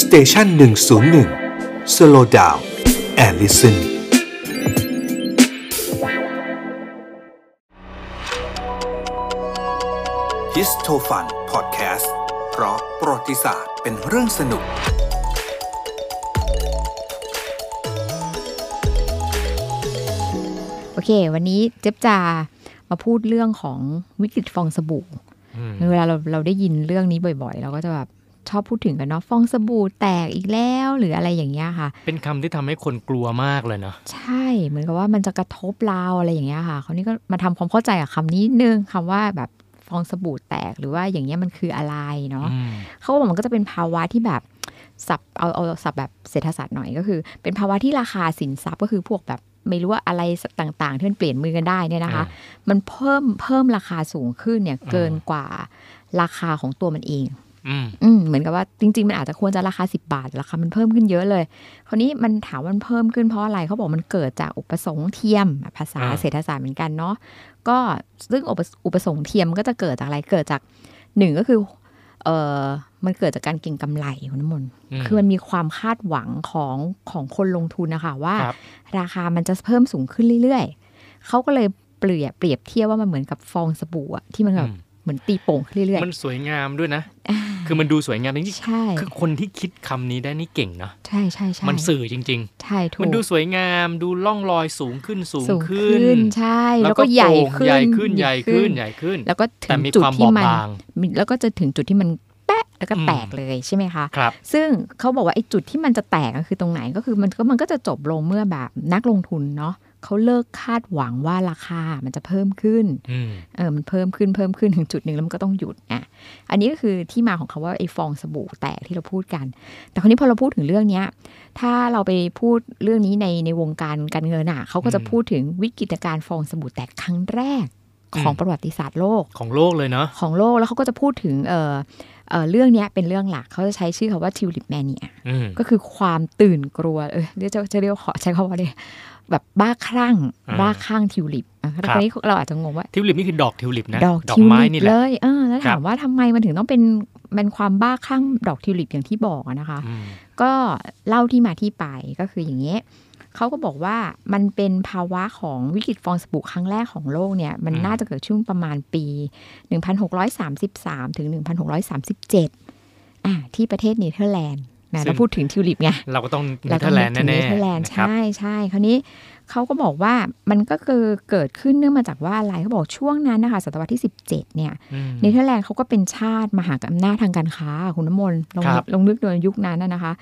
Station หนึ่งศูนย์หนึ่ง slow down and listen HistoFun Podcast เพราะประวัติศาสตร์เป็นเรื่องสนุกโอเค วันนี้เจ๊บจะมาพูดเรื่องของวิกฤตฟองสบู่อืมเวลาเราเราได้ยินเรื่องนี้บ่อยๆ เราก็จะแบบ ชอบพูดถึงกันเนาะฟองสบู่แตกอีกแล้วหรืออะไรอย่างเงี้ยค่ะ เป็นคำที่ทำให้คนกลัวมากเลยเนาะใช่เหมือนกับว่ามันจะกระทบเราอะไรอย่างเงี้ยค่ะเขาวนี่ก็มาทำความเข้าใจกับคำนี้นิดนึงคำว่าแบบฟองสบู่แตกหรือว่าอย่างเงี้ยมันคืออะไรเนาะอืมเขาก็บอกมันก็จะเป็นภาวะที่แบบสับเอาเอาสับแบบเศรษฐศาสตร์หน่อยก็คือ เป็นภาวะที่ราคาสินทรัพย์ก็คือพวกแบบไม่รู้ว่าอะไรต่างๆ ที่มันเปลี่ยนมือกันได้เนี่ยนะคะ มันเพิ่มเพิ่มราคาสูงขึ้นเนี่ยเกินกว่าราคาของตัวมันเอง อืมอืมเหมือนกับว่าจริง ๆ มันอาจจะควรจะราคา 10 บาทราคามันเพิ่มขึ้นเยอะเลย คราวนี้มันถามว่ามันเพิ่มขึ้นเพราะอะไรเขาบอกมันเกิดจากอุปสงค์เทียมภาษาอ่าเศรษฐศาสตร์เหมือนกันเนาะก็ซึ่งอุปอุปสงค์เทียมก็จะเกิดจากอะไรเกิดจากหนึ่งก็คือเออมันเกิดจากการเก็งกำไรคุณน้ำมนต์มคือมันมีความคาดหวังของของคนลงทุนนะคะว่าครับราคามันจะเพิ่มสูงขึ้นเรื่อยๆเขาก็เลยเปรียบเปรียบเทียบว่ามันเหมือนกับฟองสบู่อะที่มันแบบอืม เหมือนตีโป่งขึ้นเรื่อยมันสวยงามด้วยนะ คือมันดูสวยงามจริงๆใช่ๆคือคนที่คิดคำนี้ได้นี่เก่งนะใช่ใช่ใช่มันสื่อจริงใช่ถูๆกมันดูสวยงามดูล่องรอยสูงขึ้นสูงสูงขึ้ขึ้นนใช่ แล้วก็ใหญ่โป่งขึ้นใหญ่ขึ้นใหญ่ขึ้นใหญ่ขึ้น แล้วก็ถึแต่งมีจุดความบที่อบมันบางมีแล้วก็จะถึงจุดที่มันแปะแล้วก็อืมแตกเลยใช่ไหมคะครับซึ่งเขาบอกว่าไอ้จุดที่มันจะแตกก็คือตรงไหนก็คือมันก็มันก็จะจบลงเมื่อแบบนักลงทุนเนาะ เขาเลิกคาดหวังว่าราคามันจะเพิ่มขึ้นอืมเออมันเพิ่มขึ้นเพิ่มขึ้นถึงจุดหนึ่งแล้วมันก็ต้องหยุดอะอันนี้ก็คือที่มาของคาว่าไอ้ฟองสบู่แตกที่เราพูดกัน แต่คราวนี้พอเราพูดถึงเรื่องเนี้ย ถ้าเราไปพูดเรื่องนี้ในในวงการการเงินอะเขาก็จะอืมพูดถึงวิกฤตการณ์ฟองสบู่แตกครั้งแรกของอืมประวัติศาสตร์โลกของโลกเลยเนาะของโลกแล้วเขาก็จะพูดถึงเออ เออเรื่องเนี้ยเป็นเรื่องหลักเขาจะใช้ชื่อคาว่าทิวลิปแมเนียอืมก็คือความตื่นกลัวเออเดี๋ยวจะจะเรียกขอใช้คำว่าอะไรแบบบ้าคลั่งอ่าบ้าคลั่งทิวลิปอะครับคราวนี้เราอาจจะงงว่าทิวลิปนี่คือดอกทิวลิปนะดอกดอกทิวไม้ลิปนี่แหเลละยเออแล้วครัถาบมว่าทำไมมันถึงต้องเป็นเป็นความบ้าคลั่งดอกทิวลิปอย่างที่บอกอะนะคะอืมก็เล่าที่มาที่ไปก็คืออย่างนี้ย เขาก็บอกว่ามันเป็นภาวะของวิกฤตฟองสบู่ครั้งแรกของโลกเนี่ย มันอืมน่าจะเกิดช่วงประมาณปี 1633 ถึง 1637อ่าที่ประเทศเนเธอร์แลนด์นะเราพูดถึงทิวลิปไงเราก็ต้องเนเธอร์แลนด์เราต้องนึกถึงเนเธอร์แลนด์แน่ๆนะครับใช่ใช่คราวนี้เขาก็บอกว่ามันก็คือเกิดขึ้นเนื่องมาจากว่าอะไรเขาบอกช่วงนั้นนะคะศตวรรษที่ 17 เนี่ยอืมเนเธอร์แลนด์เขาก็เป็นชาติมหาอำนาจทางการค้าคุณน้ำมนต์ลองครับลองนึกดูในยุคนั้นนะนะคะ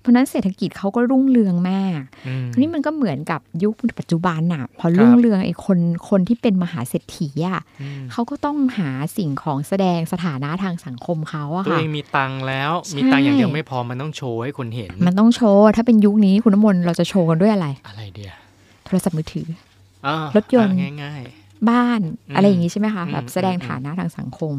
เพราะฉะนั้นเศรษฐกิจเขาก็รุ่งเรืองมากอืมทีนี้มันก็เหมือนกับยุคปัจจุบันน่ะ พอครับรุ่งเรืองไอ้คนคนที่เป็นมหาเศรษฐีอะอืมเขาก็ต้องหาสิ่งของแสดงสถานะทางสังคมเขาอะตัวค่ะเองมีตังค์แล้วใช่มีตังค์อย่างเดียวไม่พอมันต้องโชว์ให้คนเห็น มันต้องโชว์ถ้าเป็นยุคนี้คุณน้ำมนต์เราจะโชว์กันด้วยอะไร อะไรเดียโทรศัพท์มือถืออ่ารถยนต์อะง่าย บ้านอืมอะไรอย่างนี้ใช่ไหมคะอืมแบบแสดงอืมฐานะทางสังคม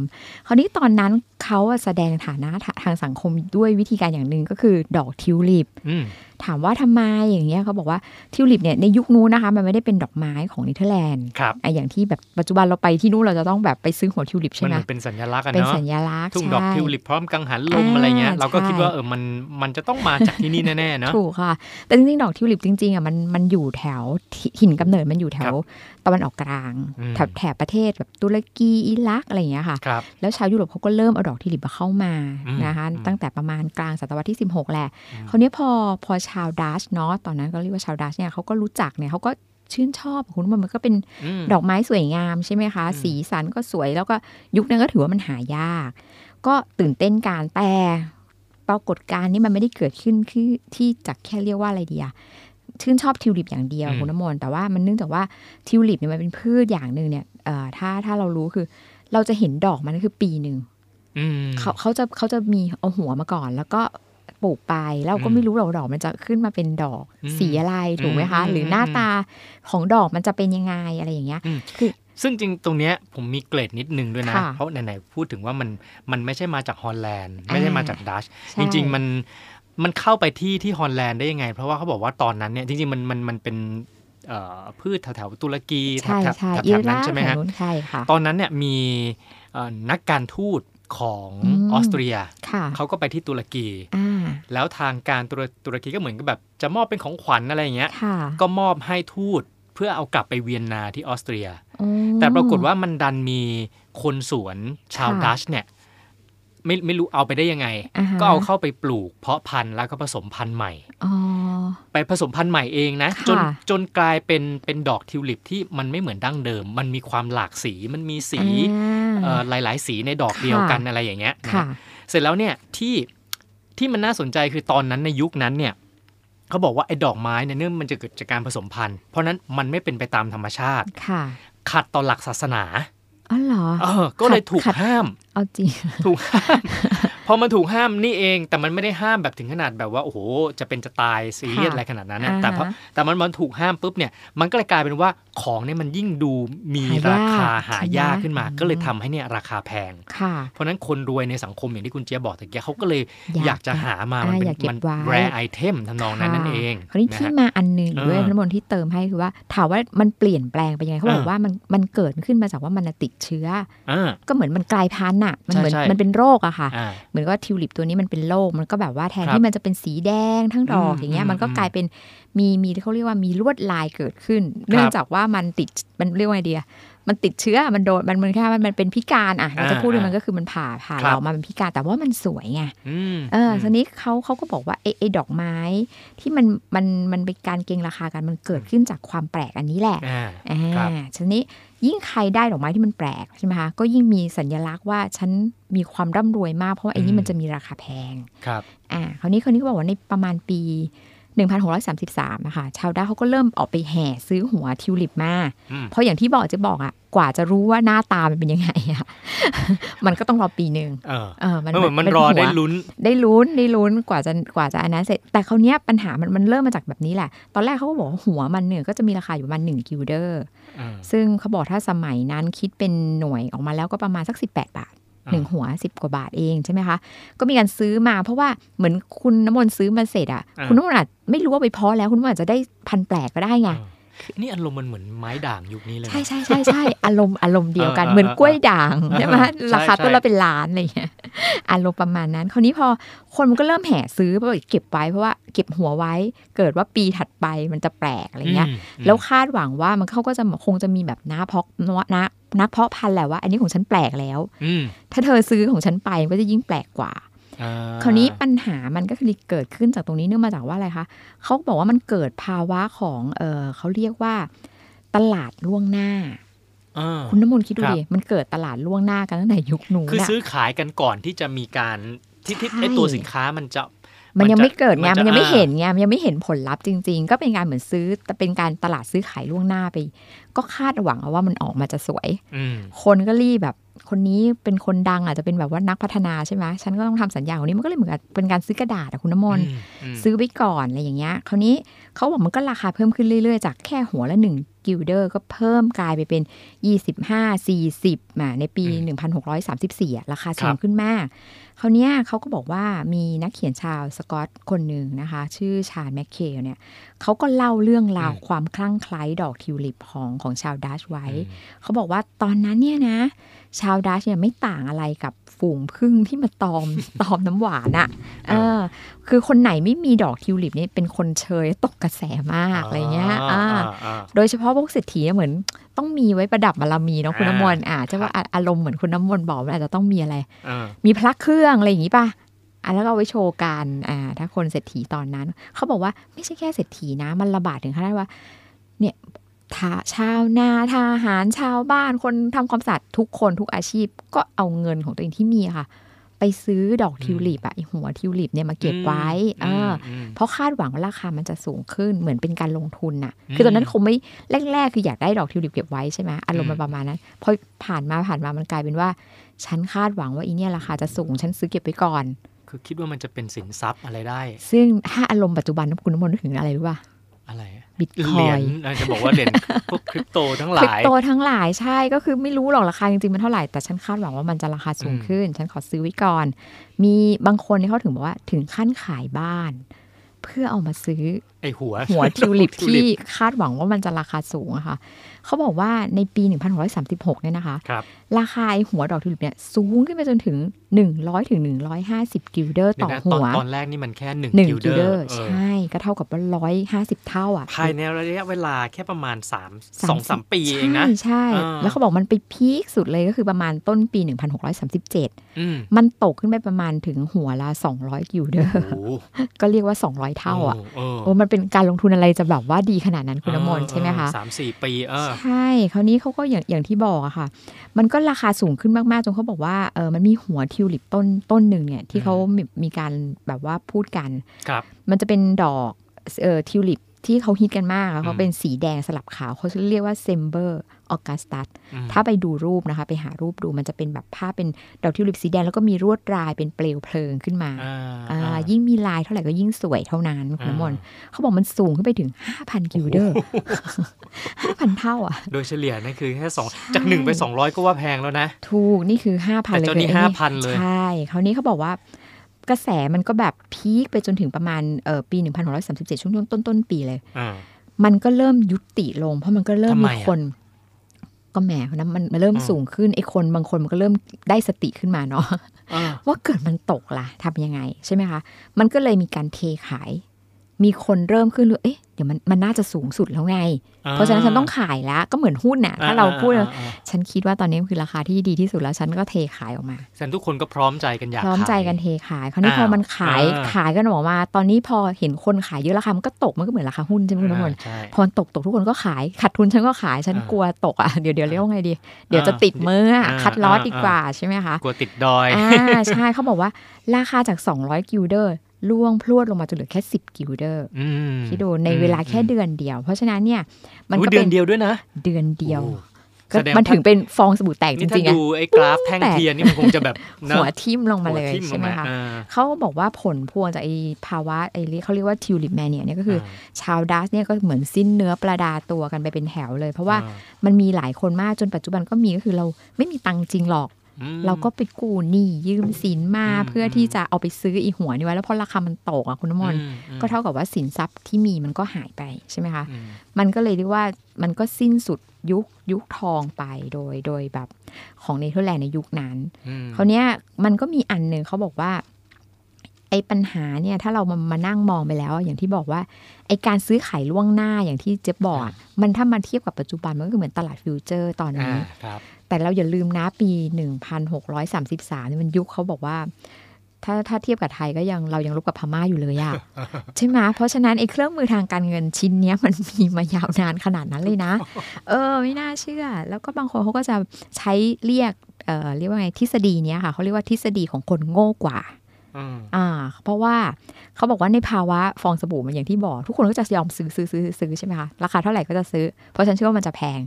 คราวนี้ตอนนั้นเขาอะแสดงฐานะทางสังคมด้วยวิธีการอย่างหนึ่งก็คือ ดอกทิวลิปๆอืมถามว่าทำไมอย่างเงี้ยเขาบอกว่าทิวลิปเนี่ยในยุคนู้นนะคะมันไม่ได้เป็นดอกไม้ของเนเธอร์แลนด์ครับไออย่างที่แบบปัจจุบันเราไปที่นู้นเราจะต้องแบบไปซื้อหัวทิวลิปใช่มันไหมเหมือนเป็นสัญลักษณ์อะเป็นเนาะสัญลักษณ์ทุ่งดอกใช่ทิวลิปพร้อมกังหันลมอ่าอะไรเงี้ยเราก็ใช่คิดว่าเออมันมันจะต้องมาจากที่นี่แน่ๆเนาะถูกค่ะ แต่จริงๆดอกทิวลิปจริงๆอะมันมันอยู่แถวที่หินกำเนิดมันอยู่แถวตะวันออกกลางอืมแถบแถบประเทศแบบตุรกีอิรักอะไรอย่างเงี้ยค่ะครับแล้วชาวยุโรปเขาก็เริ่มเอาดอกทิวลิปมาเข้ามาอืมนะคะอืมตั้งแต่ประมาณกลางศตวรรษที่ 16 แหละอืมคราวนี้พอพอชาวดัชเนาะตอนนั้นก็เรียกว่าชาวดัชเนี่ยเขาก็รู้จักเนี่ยเขาก็ชื่นชอบคุณมันมันก็เป็นมดอกไม้สวยงามใช่ไหมคะอืมสีสันก็สวยแล้วก็ยุคนั้นก็ถือว่ามันหายาก ก็ตื่นเต้นการแต่ปรากฏการณ์นี้มันไม่ได้เกิดขึ้นคือที่จากแค่เรียกว่าอะไรดีอะชื่นชอบทิวลิปอย่างเดียวอืมคุณน้ำมนต์แต่ว่ามันเนื่องจากว่าทิวลิปเนี่ยมันเป็นพืชอย่างหนึ่งเนี่ยเอ่อถ้าถ้าเรารู้คือ เราจะเห็นดอกมันก็คือปีหนึ่งอืมเขาเขาจะเขาจะมีเอาหัวมาก่อน แล้วก็ป ลูกไปแล้วก็อืมไม่รู้หรอกดอกมันจะขึ้นมาเป็นดอกอืมสีอะไรถูกไหมคะอืมหรือหน้าอืมตาของดอกมันจะเป็นยังไงอะไรอย่างเงี้ยอืมคือซึ่งจริงตรงเนี้ยผมมีเกรดนิดนึงด้วยนะค่ะเพราะไหนๆพูดถึงว่ามันมันไม่ใช่มาจากฮอลแลนด์ ไม่ใช่มาจากดัชใช่จริง ๆ มันมันเข้าไปที่ที่ฮอลแลนด์ได้ยังไง เพราะว่าเขาบอกว่าตอนนั้นเนี่ยจริงๆมันมันมันเป็นเอ่อพืชแถวๆตุรกีแถใช่บๆใช่แถบอิๆนั้รันกใช่ไหมแถฮะวนู้นใช่ค่ะตอนนั้นเนี่ยมีเอ่อนักการทูตของอืมออสเตรียค่ะเขาก็ไปที่ตุรกีอ่า แล้วทางการตุรตุรกีก็เหมือนกับแบบจะมอบเป็นของขวัญอะไรอย่างเงี้ยค่ะก็มอบให้ทูตเพื่อเอากลับไปเวียนนาที่ออสเตรียอืมแต่ปรากฏว่ามันดันมีคนสวนชาวค่ะดัชเนี่ยไม่ไม่รู้เอาไปได้ยังไงอ่าฮะก็เอาเข้าไปปลูก เพาะพันธุ์แล้วก็ผสมพันธุ์ใหม่อ๋อไปผสมพันธุ์ใหม่เองนะค่ะจนจนกลายเป็นเป็นดอกทิวลิปที่มันไม่เหมือนดั้งเดิม มันมีความหลากสีมันมีสีอ่าเอ่อหลายๆสีในดอกค่ะเดียวกันอะไรอย่างเงี้ยนะค่ะเสร็จแล้วเนี่ยที่ ที่มันน่าสนใจคือตอนนั้นในยุคนั้นเนี่ยเขาบอกว่าไอ้ดอกไม้เนี่ยเนื่องมันจะเกิดจากการผสมพันธุ์ เพราะนั้นมันไม่เป็นไปตามธรรมชาติค่ะขัดต่อหลักศาสนาอ๋อเหรอเออก็เลยถูกขัดห้าม เอาจริง ถูกห้าม พอมันถูกห้ามนี่เอง แต่มันไม่ได้ห้ามแบบถึงขนาดแบบว่าโอ้โหจะเป็นจะตายซีเรียสค่ะอะไรขนาดนั้นนะอ่าฮะแต่เพราะแต่มันมันถูกห้ามปุ๊บเนี่ยมันก็เลยกลายเป็นว่าของเนี่ยมันยิ่งดูมีหายากราคาหายากใช่ไหมขึ้นมาอืมก็เลยทำให้เนี่ยราคาแพงค่ะเพราะฉะนั้นคนรวยในสังคมอย่างที่คุณเจี๊ยบบอกตะเกียเขาก็เลยอยากอยากจะหามามันอ่าเป็นอยากเก็บมันไว้แรไอเทมทำนองนั้นนั่นเองคราวนี้นะที่ฮะมาอันหนึ่งด้วยเออน้ำมนต์ที่เติมให้คือว่าถามว่ามันเปลี่ยนแปลงไปยังไงเขาบอกเออว่ามันมันเกิดขึ้นมาจากว่ามันน่ะติดเชื้ออ่าก็เหมือนมันกลายพันธุ์อะมันเหมือนใช่ใช่มันเป็นโรคอะค่ะอ่าเหมือนว่าทิวลิปตัวนี้มันเป็นโรคมันก็แบบว่าแทนครับที่มันจะเป็นสีแดงทั้งดอกอืมอย่างเงี้ยอืมมันก็อืมกลายเป็นมีมีเขาเรียกว่ามีลวดลายเกิดขึ้น เนื่องจากว่ามันติดมันเรียกว่าไงเดียมันติดเชื้อ มันโดน มันมันแค่มันมันเป็นพิการอะเราจะพูดเลยมันก็คือมันผ่าผ่าครับเรามาเป็นพิการ แต่ว่ามันสวยไงอืมเออทีนี้เขาเขาก็บอกว่าไอ้ไอ้ดอกไม้ที่มันมันมันเป็นการเก็งราคากัน มันเกิดขึ้นจากความแปลกอันนี้แหละ อ่าอ่ครับาทีนี้ ยิ่งใครได้ดอกไม้ที่มันแปลกใช่ไหมคะก็ยิ่งมีสัญลักษณ์ว่าฉันมีความร่ำรวยมากเพราะว่าไอ้อืนี่มมันจะมีราคาแพงครับอ่าคราวนี้คนนี้ก็บอกว่าในประมาณปี 1633อะค่ะชาวด้าเขาก็เริ่มออกไปแห่ซื้อหัวทิวลิปมาอืมเพราะอย่างที่บอกจะบอกอะกว่าจะรู้ว่าหน้าตามันเป็นยังไงอะมันก็ต้องรอปีหนึ่งเออเออมันมันเหมือนมันเป็นรอหัวได้ลุ้น ได้ลุ้นได้ลุ้นกว่าจะกว่าจะอันนั้นเสร็จ แต่คราวเนี้ยปัญหามันมันเริ่มมาจากแบบนี้แหละ ตอนแรกเขาก็บอกว่าหัวมันเนี่ยก็จะมีราคาอยู่ประมาณหนึ่งกิลเดอร์อ่าซึ่งเขาบอกถ้าสมัยนั้นคิดเป็นหน่วยออกมาแล้วก็ประมาณสัก 18 บาทอ่า หนึ่งหัว10กว่าบาทเองใช่ไหมคะ ก็มีการซื้อมาเพราะว่าเหมือนคุณน้ำมนต์ซื้อมาเสร็จอะ คุณน้ำมนต์อาจไม่รู้ว่าไปเพาะแล้วคุณน้ำมนต์อาจจะได้พันธุ์แปลกก็ได้ไงเออ นี่อารมณ์มันเหมือนไม้ด่างยุคนี้เลยนะใช่ใช่ใช่ใช่อารมณ์อารมณ์เดียวกันเออเหมือนกล้วยด่างเออใช่ไหมใช่ราคาใช่ต้นละเป็นล้านอะไรอย่างเงี้ยอารมณ์ประมาณนั้น คราวนี้พอคนมันก็เริ่มแห่ซื้อเพราะว่าเก็บไว้เพราะว่าเก็บหัวไว้ เกิดว่าปีถัดไปมันจะแปลกอะไรเงี้ยมแล้วคาดหวังว่ามันเขาก็จะคงจะมีแบบน้าเพาะนะนักเพาะพันธุ์แหละว่า อันนี้ของฉันแปลกแล้วอืมถ้าเธอซื้อของฉันไปมันก็จะยิ่งแปลกกว่าอ่ คราวนี้ปัญหามันก็คือเกิดขึ้นจากตรงนี้เนื่องมาจากว่าอะไรคะเขาบอกว่ามันเกิดภาวะของเออเขาเรียกว่า ตลาดล่วงหน้าอ่าคุณน้ำมนต์คิดดูครับดิมันเกิดตลาดล่วงหน้ากันตั้งแต่ยุคนู้นคืออะซื้อขายกันก่อนที่จะมีการที่ที่ใช่ไอตัวสินค้ามันจะมันยังจะไม่เกิดไงจะมันยังไม่อ่าเห็นไงมันยังไม่เห็นผลลัพธ์จริง ๆ ก็เป็นการเหมือนซื้อแต่เป็นการตลาดซื้อขายล่วงหน้าไป ก็คาดหวังเอาว่ามันออกมาจะสวยอืมคนก็รีบแบบ คนนี้เป็นคนดังอาจจะเป็นแบบว่านักพัฒนาใช่ไหมฉันก็ต้องทำสัญญาของนี้มันก็เลยเหมือนกับเป็นการซื้อกระดาษอะคุณน้ำมนต์อืมซื้อไว้ก่อนอะไรอย่างเงี้ยคราวนี้เขาบอกมันก็ราคาเพิ่มขึ้นเรื่อยๆ จากแค่หัวละหนึ่งกิลเดอร์ก็เพิ่มกลายไปเป็น 25 40มาในปี 1634อะราคาสูงขึ้นมาก คราวเนี้ยเขาก็บอกว่ามีนักเขียนชาวสกอตคนหนึ่งนะคะ ชื่อชาญแมคเคลเนี่ยเขาก็เล่าเรื่องราวความคลั่งไคล้ดอกทิวลิปของของชาวดัตช์ไว้ เขาบอกว่าตอนนั้นเนี่ยนะ ชาวดัตช์เนี่ยไม่ต่างอะไรกับฝูงผึ้งที่มาตอมตอมน้ำหวานอะ่ะเออคือคนไหนไม่มีดอกทิวลิปนี่เป็นคนเชยตกกระแสมากอะไรเงี้ยอ่าอ่าโดยเฉพาะพวกเศรษฐีเนี่ยเหมือนต้องมีไว้ประดับบารมีเนาะคุณอ่าน้ำมนต์อ่าจะว่าอะอารมณ์เหมือนคุณน้ำมนต์บอกมันอาจจะต้องมีอะไรอ่ามีพระเครื่องอะไรอย่างงี้ป่ะอะแล้วก็เอาไว้โชว์กันอ่าถ้าคนเศรษฐีตอนนั้น เขาบอกว่าไม่ใช่แค่เศรษฐีนะมันระบาดถึงขนาดว่าเนี่ยทา ชาวนาทหารชาวบ้านคนทำความสะอาดทุกคนทุกอาชีพ ก็เอาเงินของตัวเองที่มีอะค่ะ ไปซื้อดอกทิวลิปอะไอหัวทิวลิปเนี่ยมาเก็บไว้เอออมเพราะคาดหวังว่าราคามันจะสูงขึ้นเหมือนเป็นการลงทุนน่ะอืมคือตอนนั้นคงไม่แรกๆ คืออยากได้ดอกทิวลิปเก็บไว้ใช่ไหมอารมณ์อืมันมประมาณนั้นพอผ่านมาผ่านมามันกลายเป็นว่า ฉันคาดหวังว่าอีเนี่ยราคาจะสูงฉันซื้อเก็บไว้ก่อน คือคิดว่ามันจะเป็นสินทรัพย์อะไรได้ ซึ่งถ้าอารมณ์ปัจจุบันนะคุณน้ำมนต์นึกถึงอะไรรู้ป่ะ อะไรบิตคเหรีอยญยอาจจะบอกว่าเหรียญพวกคริปโตทั้งหลายคริปโตทั้งหลายใช่ก็คือไม่รู้หรอกราคาจริงๆ มันเท่าไหร่ แต่ฉันคาดหวังว่ามันจะราคาสูงอืมขึ้น ฉันขอซื้อไว้ก่อน มีบางคนที่เขาถึงบอกว่าถึงขั้นขายบ้าน เพื่อเอามาซื้อไอหัวหัวทิวลิปทิวที่คาดหวังว่ามันจะราคาสูงอะค่ะ เขาบอกว่าในปี 1636 เนี่ยนะคะครับราคาไอ้หัวดอกทิวลิปเนี่ยสูงขึ้นไปจนถึง 100ถึง150 กิลเดอร์ต่อหัวเดี๋ยวนะตอนตอนแรกนี่มันแค่หนึ่งกิลเดอร์หนึ่งกิลเดอร์ ใช่ ก็เท่ากับว่าร้อยห้าสิบเท่าอะ ภายในระยะเวลาแค่ประมาณ3สามสองสามปีเองนะ ใช่ใช่อ่าแล้วเขาบอกมันไป peak สุดเลยก็คือประมาณต้นปี 1637อืมมันตกขึ้นไปประมาณถึงหัวละ 200 กิลเดอร์โอ้โหก็เรียกว่า 200 เท่าอะเออโอ้ มันเป็นการลงทุนอะไรจะแบบว่าดีขนาดนั้นคุณน้ำมนต์ใช่ไหมคะสามสี่ปีเออใช่คราวนี้เขาก็อย่างอย่างที่บอกอะค่ะ มันก็ราคาสูงขึ้นมากๆจนเขาบอกว่าเออมันมีหัวทิวลิปต้นต้นหนึ่งเนี่ยที่เขามีมีการแบบว่าพูดกัน ครับ มันจะเป็นดอกเอ่อทิวลิป ที่เขาฮิตกันมากแล้วเขาอืมเป็นสีแดงสลับขาวเขาเรียกว่า Semper Augustus อืมถ้าไปดูรูปนะคะ ไปหารูปดูมันจะเป็นแบบภาพเป็นดอกทิวลิปสีแดง แล้วก็มีลวดลายเป็นเปลวเพลิงขึ้นมาอ่าอ่าอ่ายิ่งมีลายเท่าไหร่ก็ยิ่งสวยเท่านั้นคุณน้ำมนต์เขาบอกมันสูงขึ้นไปถึง 5,000 กิลเดอร์ 5,000 เท่าอะ โดยเฉลี่ยนั่นคือแค่สองใช่จากหนึ่งไปสองร้อยก็ว่าแพงแล้วนะ ถูกนี่คือ 5,000แต่เลยเจ้านี่คือไอ้5,000 เลย ใช่คราวนี้เขาบอกว่า กระแสมันก็แบบพีคไปจนถึงประมาณเอ่อปี 1637 ช่วงต้นต้นๆปีเลยอ่ามันก็เริ่มยุติลง เพราะมันก็เริ่มทำไมมีอะคนก็แหมคนนั้นมันมันเริ่มอืมสูงขึ้นไอ้คนบางคนมันก็เริ่มได้สติขึ้นมาเนาะอ่าว่าเกิดมันตกล่ะทำยังไงใช่ไหมคะ มันก็เลยมีการเทขาย มีคนเริ่มขึ้นเลยเอ๊ะเดี๋ยวมันมันน่าจะสูงสุดแล้วไง เพราะฉะนั้นฉันต้องขายแล้วก็เหมือนหุ้นน่ะถ้าเราพูดอ่อ่อ่าฉันคิดว่าตอนนี้มันคือราคาที่ดีที่สุดแล้วฉันก็เทขายออกมาแสดงทุกคนก็พร้อมใจกันอยากพร้อมใจขายกันเทขายคราวนี้อ้าวพอมันขายอ่าขายกันออกมา ตอนนี้พอเห็นคนขายเยอะราคามันก็ตกมันก็เหมือนราคาหุ้นใช่ไหมคุณน้ำมนต์อ่าใช่พอมันตกตกทุกคนก็ขายขาดทุนฉันก็ขายฉันอ่ากลัวตกอะเดี๋ยวเดี๋ยวเรียกว่าไงดี เดี๋ยวจะอ่าติดมืออะอ่า cut loss อ่าดีกว่าใช่ไหมคะกลัวติดดอยอ่าใช่เขาบอกว่าราคาจาก 200กิลเดอร์ ร่วงพรวดลงมาจนเหลือแค่ 10 กิลเดอร์อืมคิดดูในเวลาแค่เดือนเดียว เพราะฉะนั้นเนี่ย มันอุ๊ยก็เดืเป็อนนเดียวด้วยนะ เดือนเดียวโอ้ก็แสดงมันว่าถึงเป็นฟองสบู่แตกจนี่ถ้าริงๆอะดูไอ้กราฟแท่งแตกเทียนนี่มันคงจะแบบเนอะหัวทิ่มลงมาเลยหัวทิ่มลใช่งไหมมาคะอ่าเขาบอกว่าผลพวงจากไอ้ภาวะไอ้เรียกเขาเรียกว่าทิวลิปแมเนียเนี่ยก็คืออชาวดัสเนี่ยก็เหมือนสิ้นเนื้อประดาตัวกันไปเป็นแถวเลย เพราะว่าอ่มันมีหลายคนมากจนปัจจุบันก็มีก็คือเราไม่มีตังค์จริงหรอกอืม เราก็ไปกู้หนี้ยืมสินมาอืมเพื่อที่จะเอาไปซื้ออีหัวนี่ไว้ แล้วพอราคามันตกอะคุณน้ำมนต์อือืมก็เท่ากับว่าสินทรัพย์ที่มีมันก็หายไปใช่ไหมคะอืมมันก็เลยเรียกว่ามันก็สิ้นสุดยุคยุคทองไปโดยโดยแบบของเนเธอร์แลนด์ในยุคนั้นอืมคราวเนี้ยมันก็มีอันหนึ่งเขาบอกว่า ไอ้ปัญหาเนี่ยถ้าเรามามานั่งมองไปแล้วอะอย่างที่บอกว่าไอ้การซื้อขายล่วงหน้าอย่างที่เจ๊บบอกอะมันถ้ามาเทียบกับปัจจุบันมันก็คือเหมือนตลาด future ตอนอ่านี้ครับแต่เราอย่าลืมนะปี 1633เนี่ยมันยุคเขาบอกว่าถ้าถ้าเทียบกับไทยก็ยังเรายังรบกับพม่าอยู่เลยอะใช่ไหมเพราะฉะนั้นไอ้เครื่องมือทางการเงินชิ้นเนี้ยมันมีมายาวนานขนาดนั้นเลยนะ เออไม่น่าเชื่อ แล้วก็บางคนเขาก็จะใช้เรียกเอ่อเรียกว่าไงทฤษฎีเนี้ยค่ะเขาเรียกว่าทฤษฎีของคนโง่กว่า อ่า เพราะว่าเขาบอกว่าในภาวะฟองสบู่มันอย่างที่บอก ทุกคนก็จะยอมซื้อซื้อซื้อซื้อใช่ไหมคะ ราคาเท่าไหร่ก็จะซื้อ เพราะฉันเชื่อว่ามันจะแพง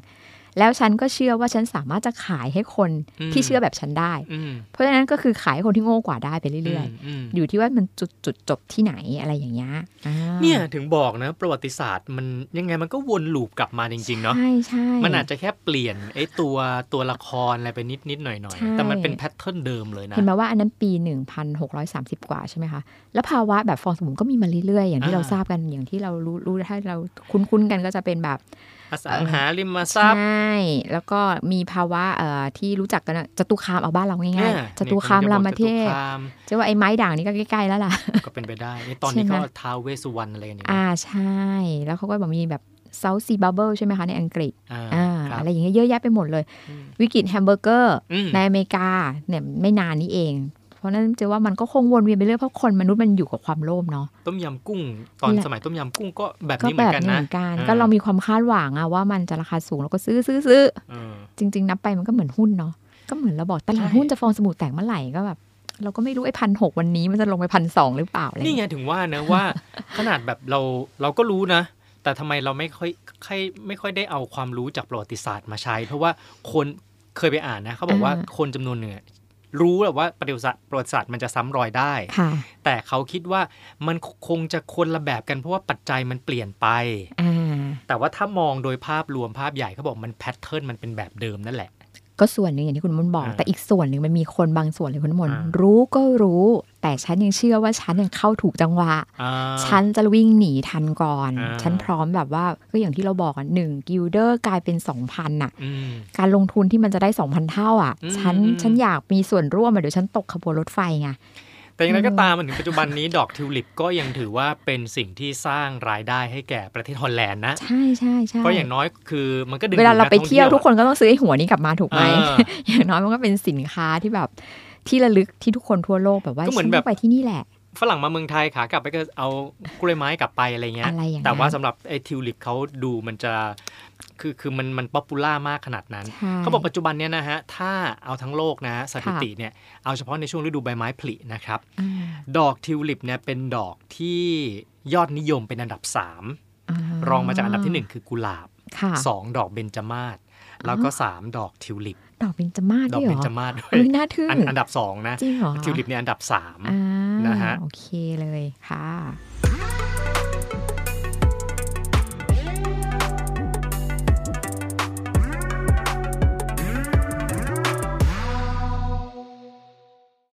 แล้วฉันก็เชื่อว่าฉันสามารถจะขายให้คนที่เชื่อแบบฉันได้อืมเพราะฉะนั้นก็คือขายให้คนที่โง่กว่าได้ไปเรื่อยอืมๆอยู่ที่ว่ามันจุดจุดจบที่ไหนอะไรอย่างเงี้ยอ่าเนี่ยถึงบอกนะ ประวัติศาสตร์มันยังไงมันก็วน loop กลับมาจริง ๆ เนาะใช่ใช่มันอาจจะแค่เปลี่ยนไอ้ตัวตัวละครอะไรไปนิดนิดๆหน่อยหน่อยใช่แต่มันเป็น pattern เดิมเลยนะ เห็นไหมว่าอันนั้นปี 1630 กว่าใช่ไหมคะแล้วภาวะแบบฟองสบู่ก็มีมาเรื่อยๆอย่างที่อ่าเราทราบกันอย่างที่เรารู้รู้ถ้าเราคุ้นๆกันก็จะเป็นแบบอสังหาริมทรัพย์ใช่แล้วก็มีภาวะเอ่อที่รู้จักกันอะจตุคามเอาบ้านเราง่ายอ่ๆจตุคามนี่รามเทพจตุคามจะว่าไอ้ไม้ด่างนี่ก็ใกล้ๆแล้วล่ะ ก็เป็นไปได้นี่ตอนนี้ใช่ไหมเขาท้าวเวสสุวรรณอะไรกันอยู่นะอ่าใช่ แล้วเขาก็แบบมีแบบ South Sea Bubble ใช่ไหมคะ ในอังกฤษอ่าอ่าครับอะไรอย่างเงี้ยเยอะแยะไปหมดเลยอืมวิกฤตแฮมเบอร์เกอร์อืมในอเมริกาเนี่ยไม่นานนี้เอง เพราะฉะนั้นเจอว่ามันก็คงวนเวียนไปเรื่อยเพราะคนมนุษย์มันอยู่กับความโลภเนาะต้มยำกุ้ง ตอนและสมัยต้มยำกุ้งก็แบบก็นี้เหมืแบอนบกันนี้นะเหมือนกันอ่ก็เรามีความคาดหวังอะว่ามันจะราคาสูงเราก็ซื้อซื้อซื้อเออจริง ๆ นับไปมันก็เหมือนหุ้นเนาะก็เหมือนเราบอกตลาดใช่หุ้นจะฟองสบู่แตกเมื่อไหร่ก็แบบเราก็ไม่รู้ไอ้พันหกวันนี้มันจะลงไปพันสองหรือเปล่าอะไรนี่ไงถึงว่านะว่า ขนาดแบบเราเราก็รู้นะ แต่ทำไมเราไม่ค่อยค่อยไม่ค่อยได้เอาความรู้จากประวัติศาสตร์มาใช้ เพราะว่าคนเคยไปอ่านนะเขาบอกว่าคนจำนวนหนึ่งอะ รู้แหละว่าประวัติศาสตร์ประวัติศาสตร์มันจะซ้ำรอยได้ค่ะแต่เขาคิดว่ามันคงจะคนละแบบกันเพราะว่าปัจจัยมันเปลี่ยนไปอ่าแต่ว่าถ้ามองโดยภาพรวมภาพใหญ่เขาบอกมันแพทเทิร์นมันเป็นแบบเดิมนั่นแหละ ก็ส่วนหนึ่งอย่างที่คุณมนต์บอกอ่าแต่อีกส่วนหนึ่งมันมีคนบางส่วนเลยคุณมนต์อ่ารู้ก็รู้ แต่ฉันยังเชื่อว่าฉันยังเข้าถูกจังหวะอ่าฉันจะวิ่งหนีทันก่อนอ่าฉันพร้อมแบบว่าก็อย่างที่เราบอกอะหนึ่งกิลเดอร์กลายเป็นสองพันอะอืมการลงทุนที่มันจะได้สองพันเท่าอะอืมฉันอืมฉันอยากมีส่วนร่วมอะเดี๋ยวฉันตกขบวนรถไฟไง แต่อย่างไรก็ตามมาถึงปัจจุบันนี้ดอกทิวลิปก็ยังถือว่าเป็นสิ่งที่สร้างรายได้ให้แก่ประเทศฮอลแลนด์นะ ใช่ใช่ใช่ก็อย่างน้อยคือมันก็ดึงเวลาเราไปดูกท่องเที่ยวทุกคนก็ต้องซื้อไอ้หัวนี้กลับมาถูกไหมอ่าอย่างน้อยมันก็เป็นสินค้าที่แบบที่ระลึกที่ทุกคนทั่วโลกแบบว่าก็เหมือนฉัแบบต้งไปที่นี่แหละฝรั่งมาเมืองไทยขากลับไปก็เอากล้วยไม้กลับไปอะไรเงี้ยอะไรอย่างนั้นแต่ว่าสำหรับไอ้ทิวลิปเขาดูมันจะ คือคือมันมัน popular มากขนาดนั้นใช่เขาบอกปัจจุบันเนี้ยนะฮะ ถ้าเอาทั้งโลกนะฮะสถิติเนี่ย เอาเฉพาะในช่วงฤดูใบไม้ผลินะครับอ่าดอกทิวลิปเนี่ยเป็นดอกที่ยอดนิยมเป็นอันดับ 3 รองมาจากอันดับทีหนึ่1 คือกุหลาบค่ะ2ดอกเบญจมาศแล้วก็ 3 ดอกทิวลิป ดอกเบญจมาศดอกด้วยเบเหรญอจมาศด้วยเอ้ยน่าทึ่งอันอันดับ 2 นะจริงเหรอทิวลิปเนี่ยอันดับ3อ่านะฮะโอเคเลยค่ะ